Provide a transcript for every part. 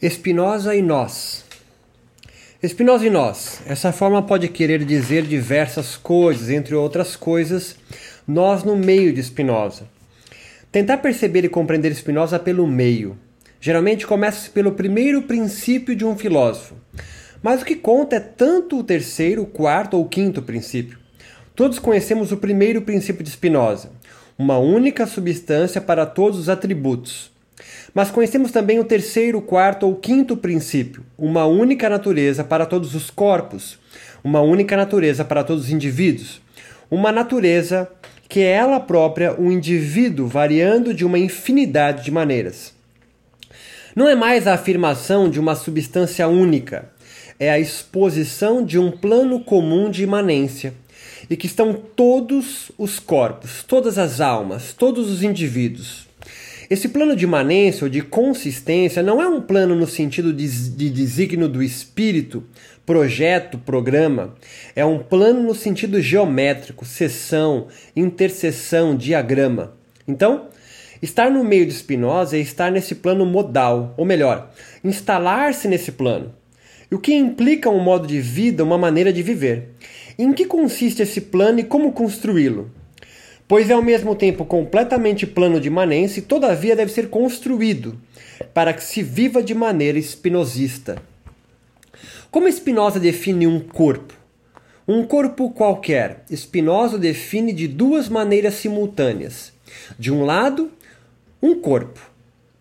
Spinoza e nós. Spinoza e nós. Essa forma pode querer dizer diversas coisas, entre outras coisas, nós no meio de Spinoza. Tentar perceber e compreender Spinoza pelo meio. Geralmente começa pelo primeiro princípio de um filósofo. Mas o que conta é tanto o terceiro, quarto ou quinto princípio. Todos conhecemos o primeiro princípio de Spinoza, uma única substância para todos os atributos. Mas conhecemos também o terceiro, quarto ou quinto princípio, uma única natureza para todos os corpos, uma única natureza para todos os indivíduos, uma natureza que é ela própria um indivíduo variando de uma infinidade de maneiras. Não é mais a afirmação de uma substância única, é a exposição de um plano comum de imanência, e que estão todos os corpos, todas as almas, todos os indivíduos. Esse plano de imanência ou de consistência não é um plano no sentido de, de do espírito, projeto, programa. É um plano no sentido geométrico, seção, interseção, diagrama. Então, estar no meio de Spinoza é estar nesse plano modal, ou melhor, instalar-se nesse plano. E o que implica um modo de vida, uma maneira de viver. Em que consiste esse plano e como construí-lo? Pois é ao mesmo tempo completamente plano de imanência e todavia deve ser construído para que se viva de maneira espinosista. Como Spinoza define um corpo? Um corpo qualquer, Spinoza define de duas maneiras simultâneas. De um lado, um corpo,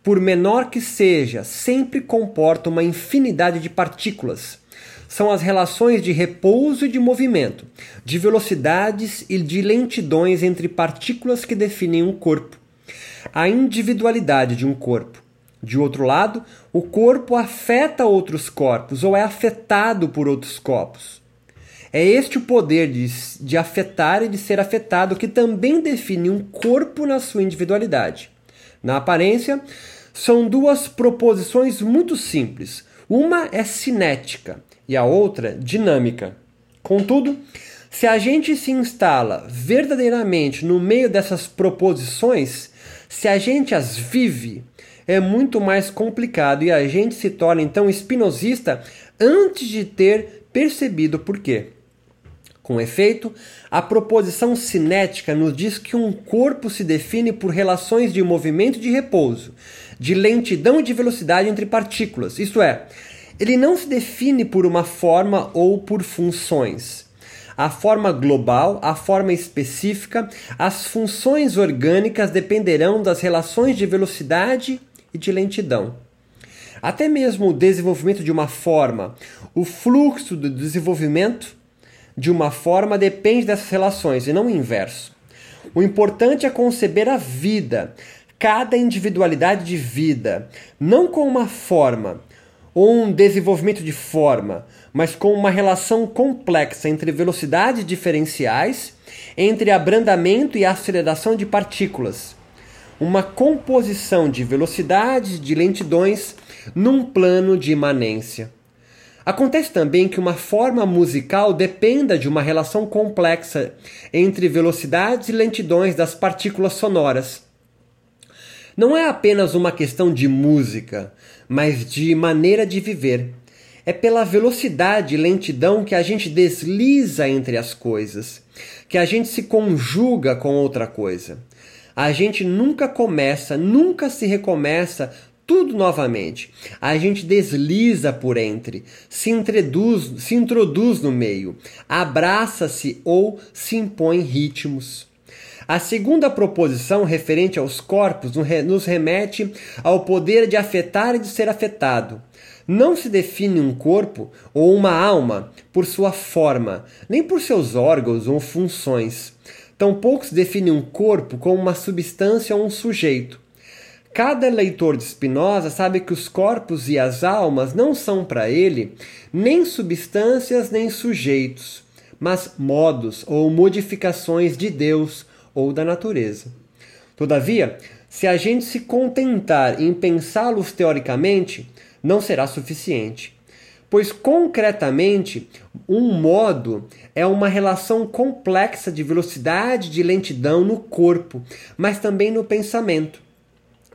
por menor que seja, sempre comporta uma infinidade de partículas são as relações de repouso e de movimento, de velocidades e de lentidões entre partículas que definem um corpo. A individualidade de um corpo. De outro lado, o corpo afeta outros corpos ou é afetado por outros corpos. É este o poder de, de afetar e de ser afetado que também define um corpo na sua individualidade. Na aparência, são duas proposições muito simples. Uma é cinética, e a outra dinâmica. Contudo, se a gente se instala verdadeiramente no meio dessas proposições, se a gente as vive, é muito mais complicado e a gente se torna então espinosista antes de ter percebido por quê. Com efeito, a proposição cinética nos diz que um corpo se define por relações de movimento e de repouso, de lentidão e de velocidade entre partículas, isto é, ele não se define por uma forma ou por funções. A forma global, a forma específica, as funções orgânicas dependerão das relações de velocidade e de lentidão. Até mesmo o desenvolvimento de uma forma, o fluxo do desenvolvimento de uma forma depende dessas relações e não o inverso. O importante é conceber a vida, cada individualidade de vida, não com uma forma, ou um desenvolvimento de forma, mas com uma relação complexa entre velocidades diferenciais, entre abrandamento e aceleração de partículas. Uma composição de velocidades, de lentidões, num plano de imanência. Acontece também que uma forma musical dependa de uma relação complexa entre velocidades e lentidões das partículas sonoras. Não é apenas uma questão de música, mas de maneira de viver. É pela velocidade e lentidão que a gente desliza entre as coisas, que a gente se conjuga com outra coisa. A gente nunca começa, nunca se recomeça tudo novamente. A gente desliza por entre, se introduz, se introduz no meio, abraça-se ou se impõe ritmos. A segunda proposição, referente aos corpos, nos remete ao poder de afetar e de ser afetado. Não se define um corpo ou uma alma por sua forma, nem por seus órgãos ou funções. Tampouco se define um corpo como uma substância ou um sujeito. Cada leitor de Spinoza sabe que os corpos e as almas não são para ele nem substâncias nem sujeitos, mas modos ou modificações de Deus ou da natureza. Todavia, se a gente se contentar em pensá-los teoricamente, não será suficiente. Pois concretamente, um modo é uma relação complexa de velocidade, de lentidão no corpo, mas também no pensamento.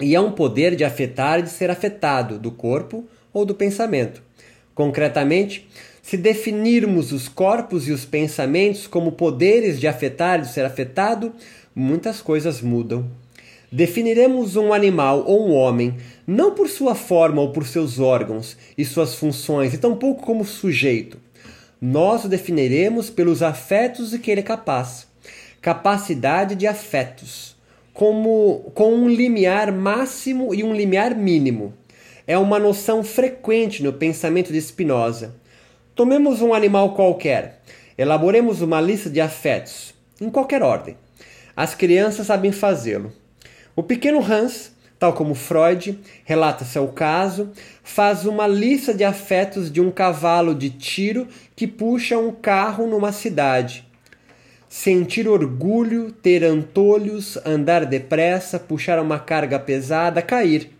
E é um poder de afetar e de ser afetado do corpo ou do pensamento. Concretamente, se definirmos os corpos e os pensamentos como poderes de afetar e de ser afetado, muitas coisas mudam. Definiremos um animal ou um homem não por sua forma ou por seus órgãos e suas funções, e tampouco como sujeito. Nós o definiremos pelos afetos de que ele é capaz. Capacidade de afetos, como com um limiar máximo e um limiar mínimo. É uma noção frequente no pensamento de Spinoza. Tomemos um animal qualquer, elaboremos uma lista de afetos, em qualquer ordem. As crianças sabem fazê-lo. O pequeno Hans, tal como Freud relata seu caso, faz uma lista de afetos de um cavalo de tiro que puxa um carro numa cidade. Sentir orgulho, ter antolhos, andar depressa, puxar uma carga pesada, cair,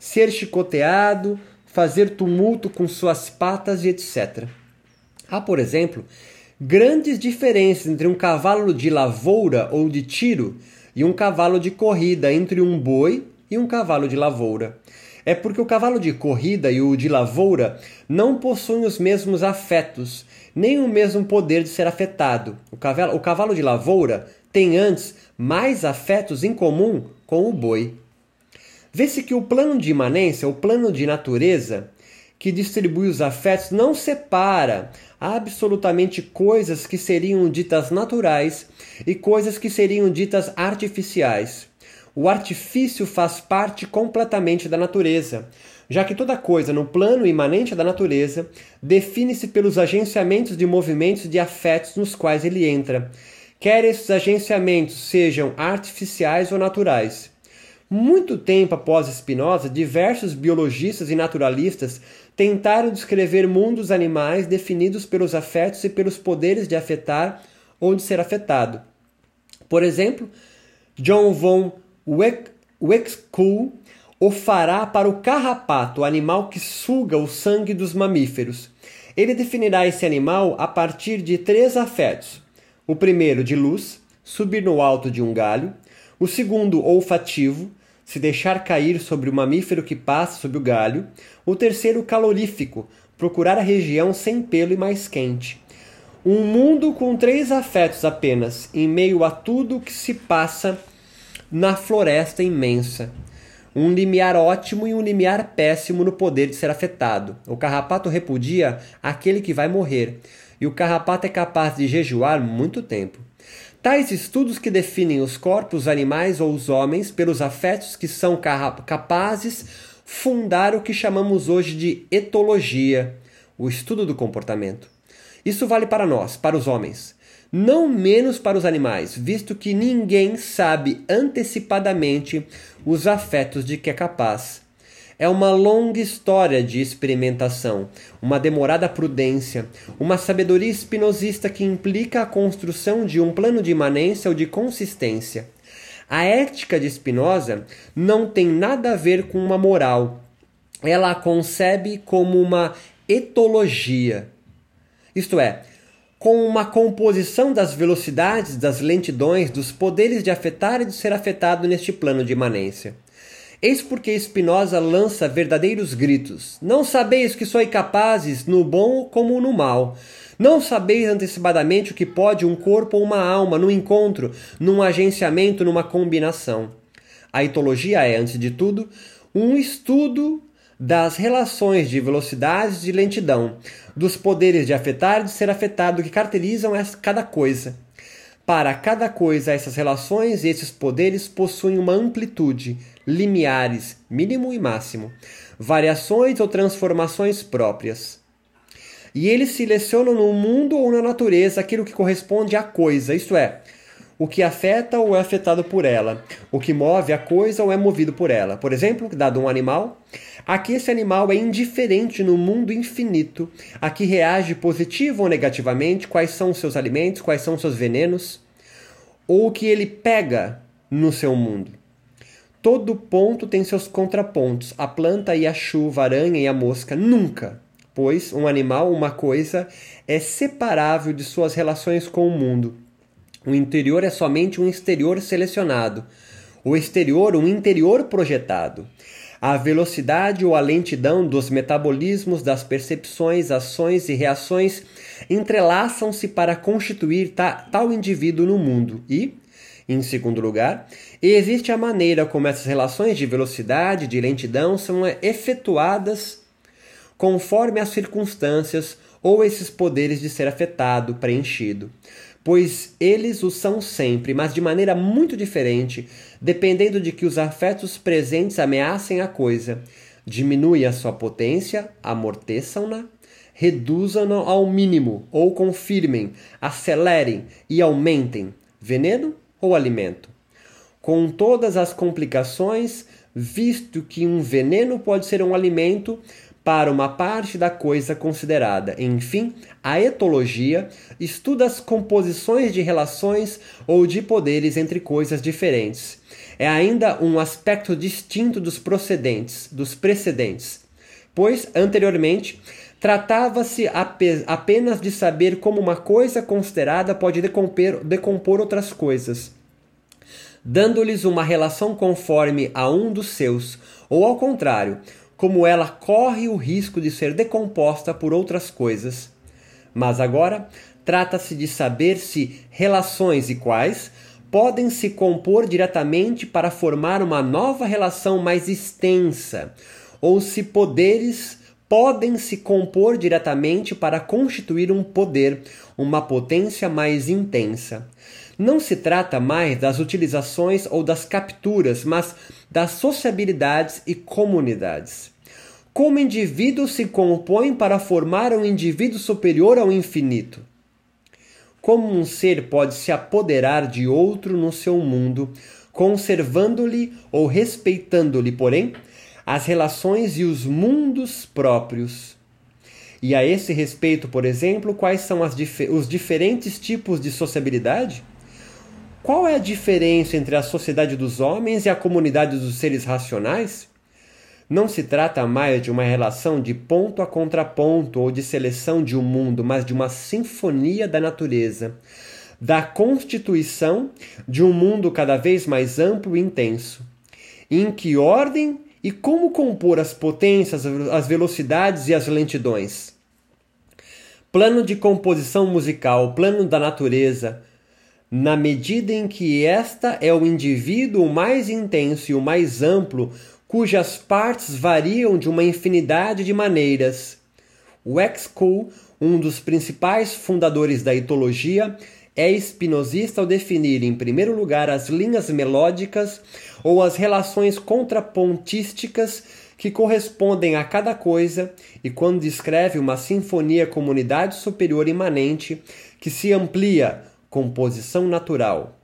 ser chicoteado, fazer tumulto com suas patas e etc. Há, por exemplo, grandes diferenças entre um cavalo de lavoura ou de tiro e um cavalo de corrida entre um boi e um cavalo de lavoura. É porque o cavalo de corrida e o de lavoura não possuem os mesmos afetos, nem o mesmo poder de ser afetado. O cavalo, o cavalo de lavoura tem antes mais afetos em comum com o boi. Vê-se que o plano de imanência, o plano de natureza, que distribui os afetos, não separa absolutamente coisas que seriam ditas naturais e coisas que seriam ditas artificiais. O artifício faz parte completamente da natureza, já que toda coisa no plano imanente da natureza define-se pelos agenciamentos de movimentos de afetos nos quais ele entra, quer esses agenciamentos sejam artificiais ou naturais. Muito tempo após Spinoza, diversos biologistas e naturalistas tentaram descrever mundos animais definidos pelos afetos e pelos poderes de afetar ou de ser afetado. Por exemplo, John von Wexkull o fará para o carrapato, o animal que suga o sangue dos mamíferos. Ele definirá esse animal a partir de três afetos: o primeiro, de luz, subir no alto de um galho, o segundo, olfativo, se deixar cair sobre o mamífero que passa sob o galho, o terceiro, calorífico, procurar a região sem pelo e mais quente. Um mundo com três afetos apenas, em meio a tudo que se passa na floresta imensa. Um limiar ótimo e um limiar péssimo no poder de ser afetado. O carrapato repudia aquele que vai morrer, e o carrapato é capaz de jejuar muito tempo. Tais estudos que definem os corpos animais ou os homens pelos afetos que são capazes fundar o que chamamos hoje de etologia, o estudo do comportamento. Isso vale para nós, para os homens, não menos para os animais, visto que ninguém sabe antecipadamente os afetos de que é capaz. É uma longa história de experimentação, uma demorada prudência, uma sabedoria espinosista que implica a construção de um plano de imanência ou de consistência. A ética de Spinoza não tem nada a ver com uma moral. Ela a concebe como uma etologia isto é, com uma composição das velocidades, das lentidões, dos poderes de afetar e de ser afetado neste plano de imanência. Eis porque Spinoza lança verdadeiros gritos: Não sabeis que sois capazes no bom como no mal. Não sabeis antecipadamente o que pode um corpo ou uma alma no encontro, num agenciamento, numa combinação. A etologia é, antes de tudo, um estudo das relações de velocidades de lentidão, dos poderes de afetar e de ser afetado que caracterizam cada coisa. Para cada coisa, essas relações e esses poderes possuem uma amplitude, limiares, mínimo e máximo, variações ou transformações próprias. E eles selecionam no mundo ou na natureza aquilo que corresponde à coisa, isto é, o que afeta ou é afetado por ela, o que move a coisa ou é movido por ela. Por exemplo, dado um animal, aqui esse animal é indiferente no mundo infinito, aqui reage positivo ou negativamente, quais são os seus alimentos, quais são os seus venenos, ou o que ele pega no seu mundo. Todo ponto tem seus contrapontos, a planta e a chuva, a aranha e a mosca, nunca, pois um animal, uma coisa, é separável de suas relações com o mundo o interior é somente um exterior selecionado. O exterior, um interior projetado. A velocidade ou a lentidão dos metabolismos, das percepções, ações e reações entrelaçam-se para constituir ta tal indivíduo no mundo e, em segundo lugar, existe a maneira como essas relações de velocidade e de lentidão são efetuadas conforme as circunstâncias ou esses poderes de ser afetado, preenchido. Pois eles o são sempre, mas de maneira muito diferente, dependendo de que os afetos presentes ameacem a coisa. Diminui a sua potência, amorteçam-na, reduzam-na ao mínimo, ou confirmem, acelerem e aumentem. Veneno ou alimento? Com todas as complicações, visto que um veneno pode ser um alimento, para uma parte da coisa considerada. Enfim, a etologia estuda as composições de relações ou de poderes entre coisas diferentes. É ainda um aspecto distinto dos procedentes, dos precedentes, pois anteriormente tratava-se apenas de saber como uma coisa considerada pode decompor, decompor outras coisas dando-lhes uma relação conforme a um dos seus, ou ao contrário, como ela corre o risco de ser decomposta por outras coisas. Mas agora trata-se de saber se relações e quais podem se compor diretamente para formar uma nova relação mais extensa, ou se poderes podem se compor diretamente para constituir um poder, uma potência mais intensa. Não se trata mais das utilizações ou das capturas, mas das sociabilidades e comunidades. Como indivíduos se compõem para formar um indivíduo superior ao infinito? Como um ser pode se apoderar de outro no seu mundo, conservando-lhe ou respeitando-lhe, porém, as relações e os mundos próprios? E a esse respeito, por exemplo, quais são dif os diferentes tipos de sociabilidade? Qual é a diferença entre a sociedade dos homens e a comunidade dos seres racionais? Não se trata mais de uma relação de ponto a contraponto ou de seleção de um mundo, mas de uma sinfonia da natureza, da constituição de um mundo cada vez mais amplo e intenso. Em que ordem e como compor as potências, as velocidades e as lentidões? Plano de composição musical, plano da natureza, na medida em que esta é o indivíduo mais intenso e o mais amplo, cujas partes variam de uma infinidade de maneiras. O Excool, um dos principais fundadores da etologia, é espinosista ao definir, em primeiro lugar, as linhas melódicas ou as relações contrapontísticas que correspondem a cada coisa, e quando descreve uma sinfonia comunidade superior imanente que se amplia composição natural.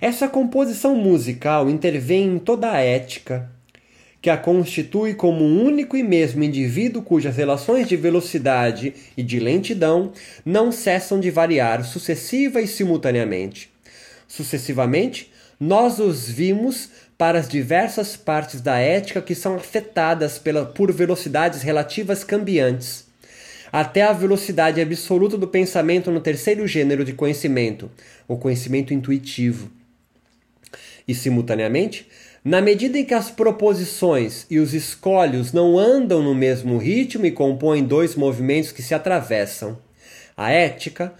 Essa composição musical intervém em toda a ética, que a constitui como um único e mesmo indivíduo cujas relações de velocidade e de lentidão não cessam de variar sucessiva e simultaneamente. Sucessivamente, nós os vimos para as diversas partes da ética que são afetadas pela, por velocidades relativas cambiantes até a velocidade absoluta do pensamento no terceiro gênero de conhecimento, o conhecimento intuitivo. E, simultaneamente, na medida em que as proposições e os escolhos não andam no mesmo ritmo e compõem dois movimentos que se atravessam, a ética,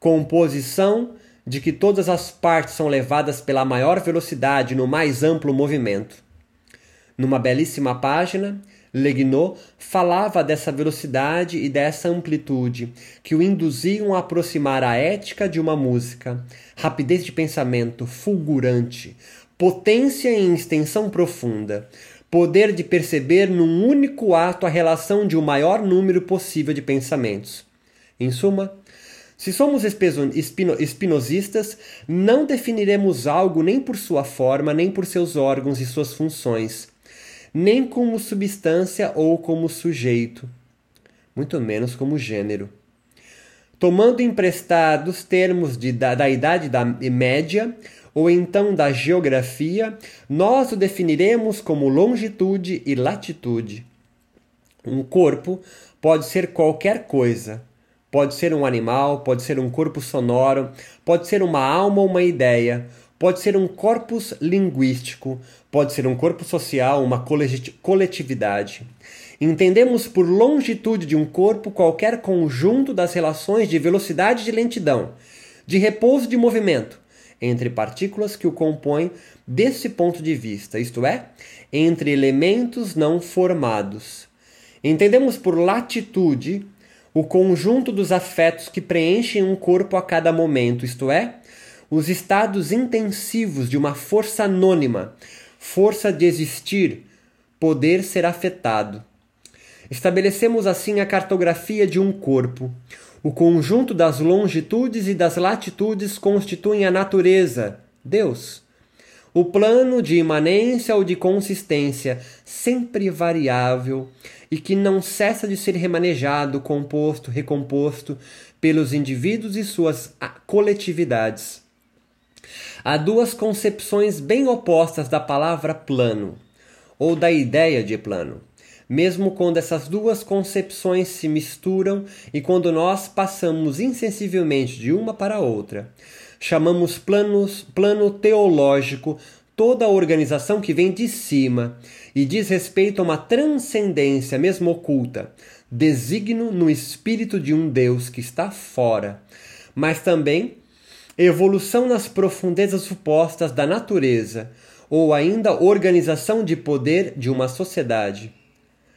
composição de que todas as partes são levadas pela maior velocidade no mais amplo movimento. Numa belíssima página, Leguinot falava dessa velocidade e dessa amplitude que o induziam a aproximar a ética de uma música, rapidez de pensamento fulgurante, potência em extensão profunda, poder de perceber num único ato a relação de um maior número possível de pensamentos. Em suma, se somos espinosistas, não definiremos algo nem por sua forma, nem por seus órgãos e suas funções nem como substância ou como sujeito, muito menos como gênero. Tomando emprestados termos de, da, da idade da média ou então da geografia, nós o definiremos como longitude e latitude. Um corpo pode ser qualquer coisa. Pode ser um animal, pode ser um corpo sonoro, pode ser uma alma ou uma ideia, pode ser um corpus linguístico, pode ser um corpo social, uma coletividade. Entendemos por longitude de um corpo qualquer conjunto das relações de velocidade e de lentidão, de repouso e de movimento, entre partículas que o compõem desse ponto de vista, isto é, entre elementos não formados. Entendemos por latitude o conjunto dos afetos que preenchem um corpo a cada momento, isto é, os estados intensivos de uma força anônima, força de existir, poder ser afetado. Estabelecemos assim a cartografia de um corpo. O conjunto das longitudes e das latitudes constituem a natureza, Deus. O plano de imanência ou de consistência, sempre variável e que não cessa de ser remanejado, composto, recomposto pelos indivíduos e suas coletividades. Há duas concepções bem opostas da palavra plano, ou da ideia de plano. Mesmo quando essas duas concepções se misturam e quando nós passamos insensivelmente de uma para outra, chamamos planos, plano teológico toda a organização que vem de cima e diz respeito a uma transcendência, mesmo oculta, designo no espírito de um Deus que está fora, mas também evolução nas profundezas supostas da natureza, ou ainda organização de poder de uma sociedade,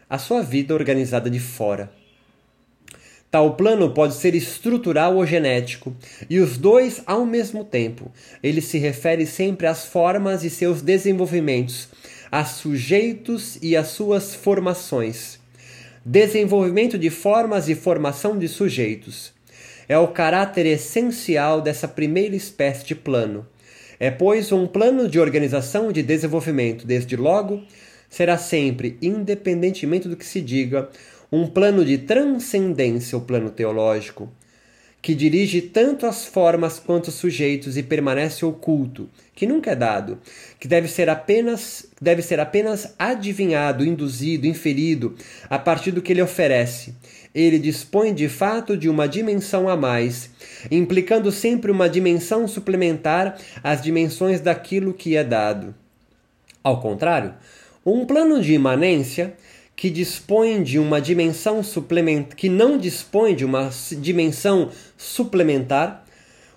a sua vida organizada de fora. Tal plano pode ser estrutural ou genético, e os dois ao mesmo tempo. Ele se refere sempre às formas e seus desenvolvimentos, a sujeitos e às suas formações. Desenvolvimento de formas e formação de sujeitos. É o caráter essencial dessa primeira espécie de plano. É, pois, um plano de organização e de desenvolvimento, desde logo, será sempre, independentemente do que se diga, um plano de transcendência, o plano teológico, que dirige tanto as formas quanto os sujeitos e permanece oculto, que nunca é dado, que deve ser apenas deve ser apenas adivinhado, induzido, inferido a partir do que ele oferece. Ele dispõe de fato de uma dimensão a mais, implicando sempre uma dimensão suplementar às dimensões daquilo que é dado. Ao contrário, um plano de imanência que dispõe de uma dimensão suplementar, que não dispõe de uma dimensão suplementar,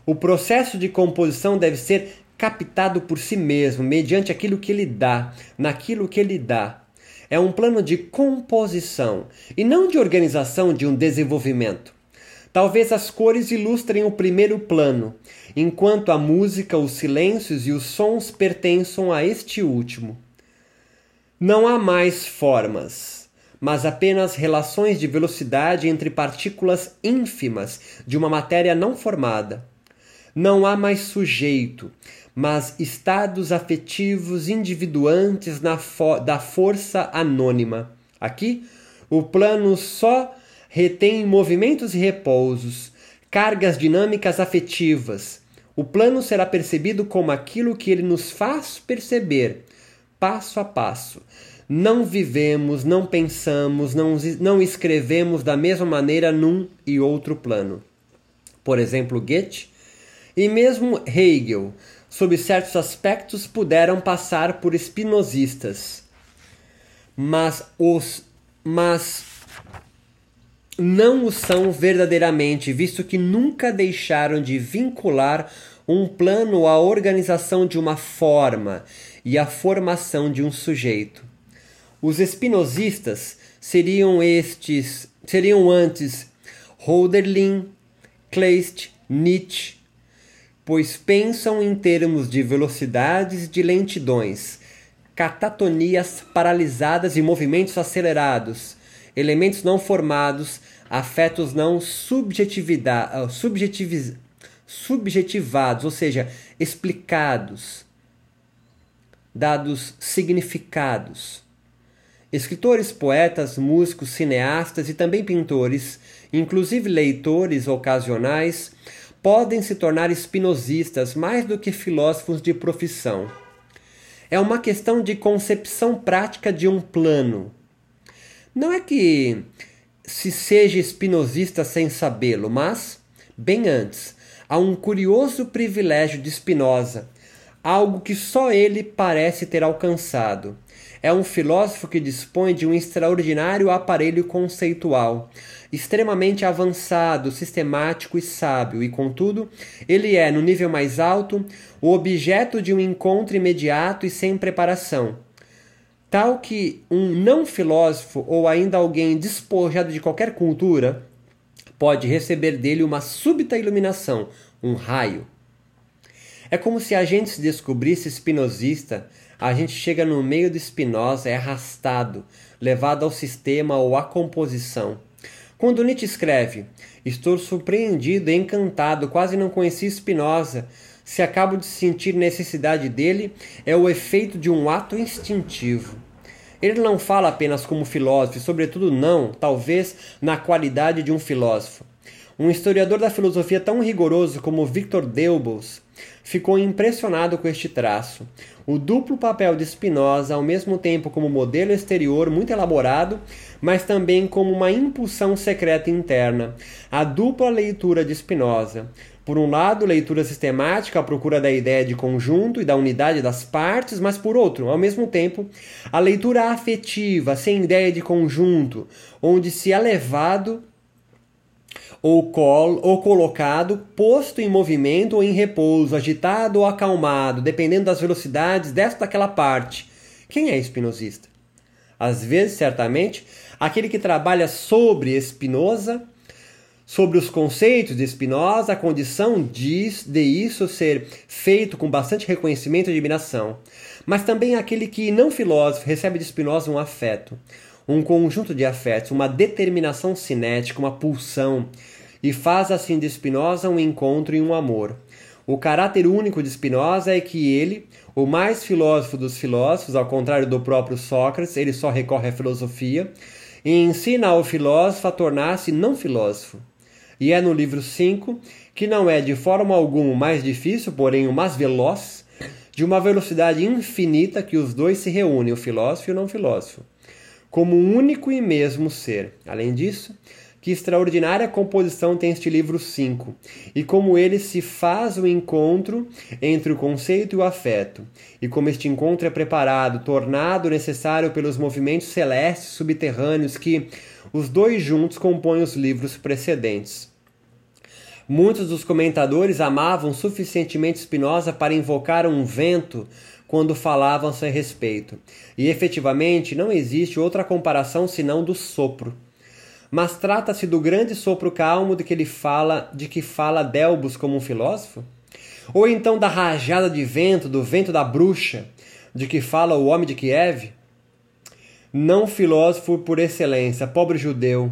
o processo de composição deve ser captado por si mesmo, mediante aquilo que ele dá, naquilo que ele dá. É um plano de composição e não de organização de um desenvolvimento. Talvez as cores ilustrem o primeiro plano, enquanto a música, os silêncios e os sons pertençam a este último. Não há mais formas, mas apenas relações de velocidade entre partículas ínfimas de uma matéria não formada. Não há mais sujeito, mas estados afetivos individuantes fo da força anônima. Aqui, o plano só retém movimentos e repousos, cargas dinâmicas afetivas. O plano será percebido como aquilo que ele nos faz perceber passo a passo. Não vivemos, não pensamos, não, não escrevemos da mesma maneira num e outro plano. Por exemplo, Goethe e mesmo Hegel, sob certos aspectos, puderam passar por espinosistas. Mas os mas não o são verdadeiramente, visto que nunca deixaram de vincular um plano à organização de uma forma e à formação de um sujeito. Os espinosistas seriam estes, seriam antes Hölderlin, Kleist, Nietzsche, pois pensam em termos de velocidades de lentidões, catatonias paralisadas e movimentos acelerados, elementos não formados, afetos não subjetivizados subjetivados, ou seja, explicados, dados significados. Escritores, poetas, músicos, cineastas e também pintores, inclusive leitores ocasionais, podem se tornar espinosistas mais do que filósofos de profissão. É uma questão de concepção prática de um plano. Não é que se seja espinosista sem sabê-lo, mas, bem antes, há um curioso privilégio de Spinoza, algo que só ele parece ter alcançado. É um filósofo que dispõe de um extraordinário aparelho conceitual, extremamente avançado, sistemático e sábio, e contudo, ele é, no nível mais alto, o objeto de um encontro imediato e sem preparação. Tal que um não filósofo ou ainda alguém despojado de qualquer cultura pode receber dele uma súbita iluminação, um raio. É como se a gente se descobrisse espinosista, a gente chega no meio do Spinoza, é arrastado, levado ao sistema ou à composição. Quando Nietzsche escreve, estou surpreendido, encantado, quase não conheci Spinoza, se acabo de sentir necessidade dele, é o efeito de um ato instintivo. Ele não fala apenas como filósofo, e sobretudo não, talvez, na qualidade de um filósofo. Um historiador da filosofia tão rigoroso como Victor Delbos ficou impressionado com este traço. O duplo papel de Spinoza, ao mesmo tempo como modelo exterior muito elaborado, mas também como uma impulsão secreta interna. A dupla leitura de Spinoza. Por um lado, leitura sistemática à procura da ideia de conjunto e da unidade das partes, mas por outro, ao mesmo tempo, a leitura afetiva, sem ideia de conjunto, onde se é levado ou, col ou colocado, posto em movimento ou em repouso, agitado ou acalmado, dependendo das velocidades desta daquela parte. Quem é espinosista? Às vezes, certamente, aquele que trabalha sobre Spinoza, sobre os conceitos de Spinoza, a condição diz de isso ser feito com bastante reconhecimento e admiração. Mas também aquele que, não filósofo, recebe de Spinoza um afeto, um conjunto de afetos, uma determinação cinética, uma pulsão, e faz assim de Spinoza um encontro e um amor. O caráter único de Spinoza é que ele, o mais filósofo dos filósofos, ao contrário do próprio Sócrates, ele só recorre à filosofia, e ensina ao filósofo a tornar-se não filósofo. E é no livro 5, que não é de forma alguma mais difícil, porém o mais veloz, de uma velocidade infinita que os dois se reúnem, o filósofo e o não filósofo como um único e mesmo ser. Além disso, que extraordinária composição tem este livro 5, e como ele se faz o encontro entre o conceito e o afeto, e como este encontro é preparado, tornado necessário pelos movimentos celestes subterrâneos que os dois juntos compõem os livros precedentes. Muitos dos comentadores amavam suficientemente Spinoza para invocar um vento quando falavam a seu respeito. E efetivamente não existe outra comparação senão do sopro. Mas trata-se do grande sopro calmo de que ele fala, de que fala Delbos como um filósofo? Ou então da rajada de vento, do vento da bruxa, de que fala o homem de Kiev? Não filósofo por excelência, pobre judeu,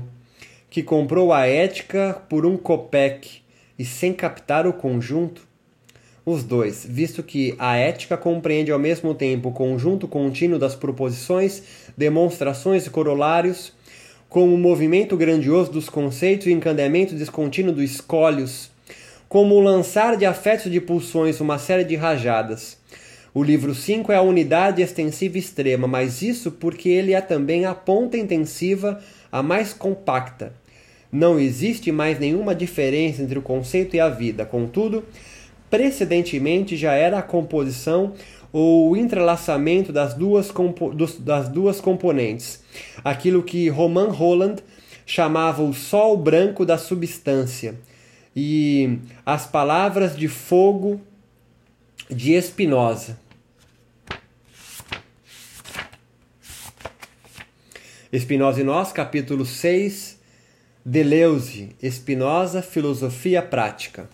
que comprou a ética por um copec e sem captar o conjunto? os dois, visto que a ética compreende ao mesmo tempo o conjunto contínuo das proposições, demonstrações e corolários, como o movimento grandioso dos conceitos e encandeamento descontínuo dos escolhos, como o lançar de afetos de pulsões uma série de rajadas. O livro 5 é a unidade extensiva extrema, mas isso porque ele é também a ponta intensiva, a mais compacta. Não existe mais nenhuma diferença entre o conceito e a vida, contudo, precedentemente já era a composição ou o entrelaçamento das duas, das duas componentes, aquilo que Roman Holland chamava o sol branco da substância, e as palavras de fogo de Spinoza. Spinoza e nós, capítulo 6, Deleuze, Spinoza, Filosofia Prática.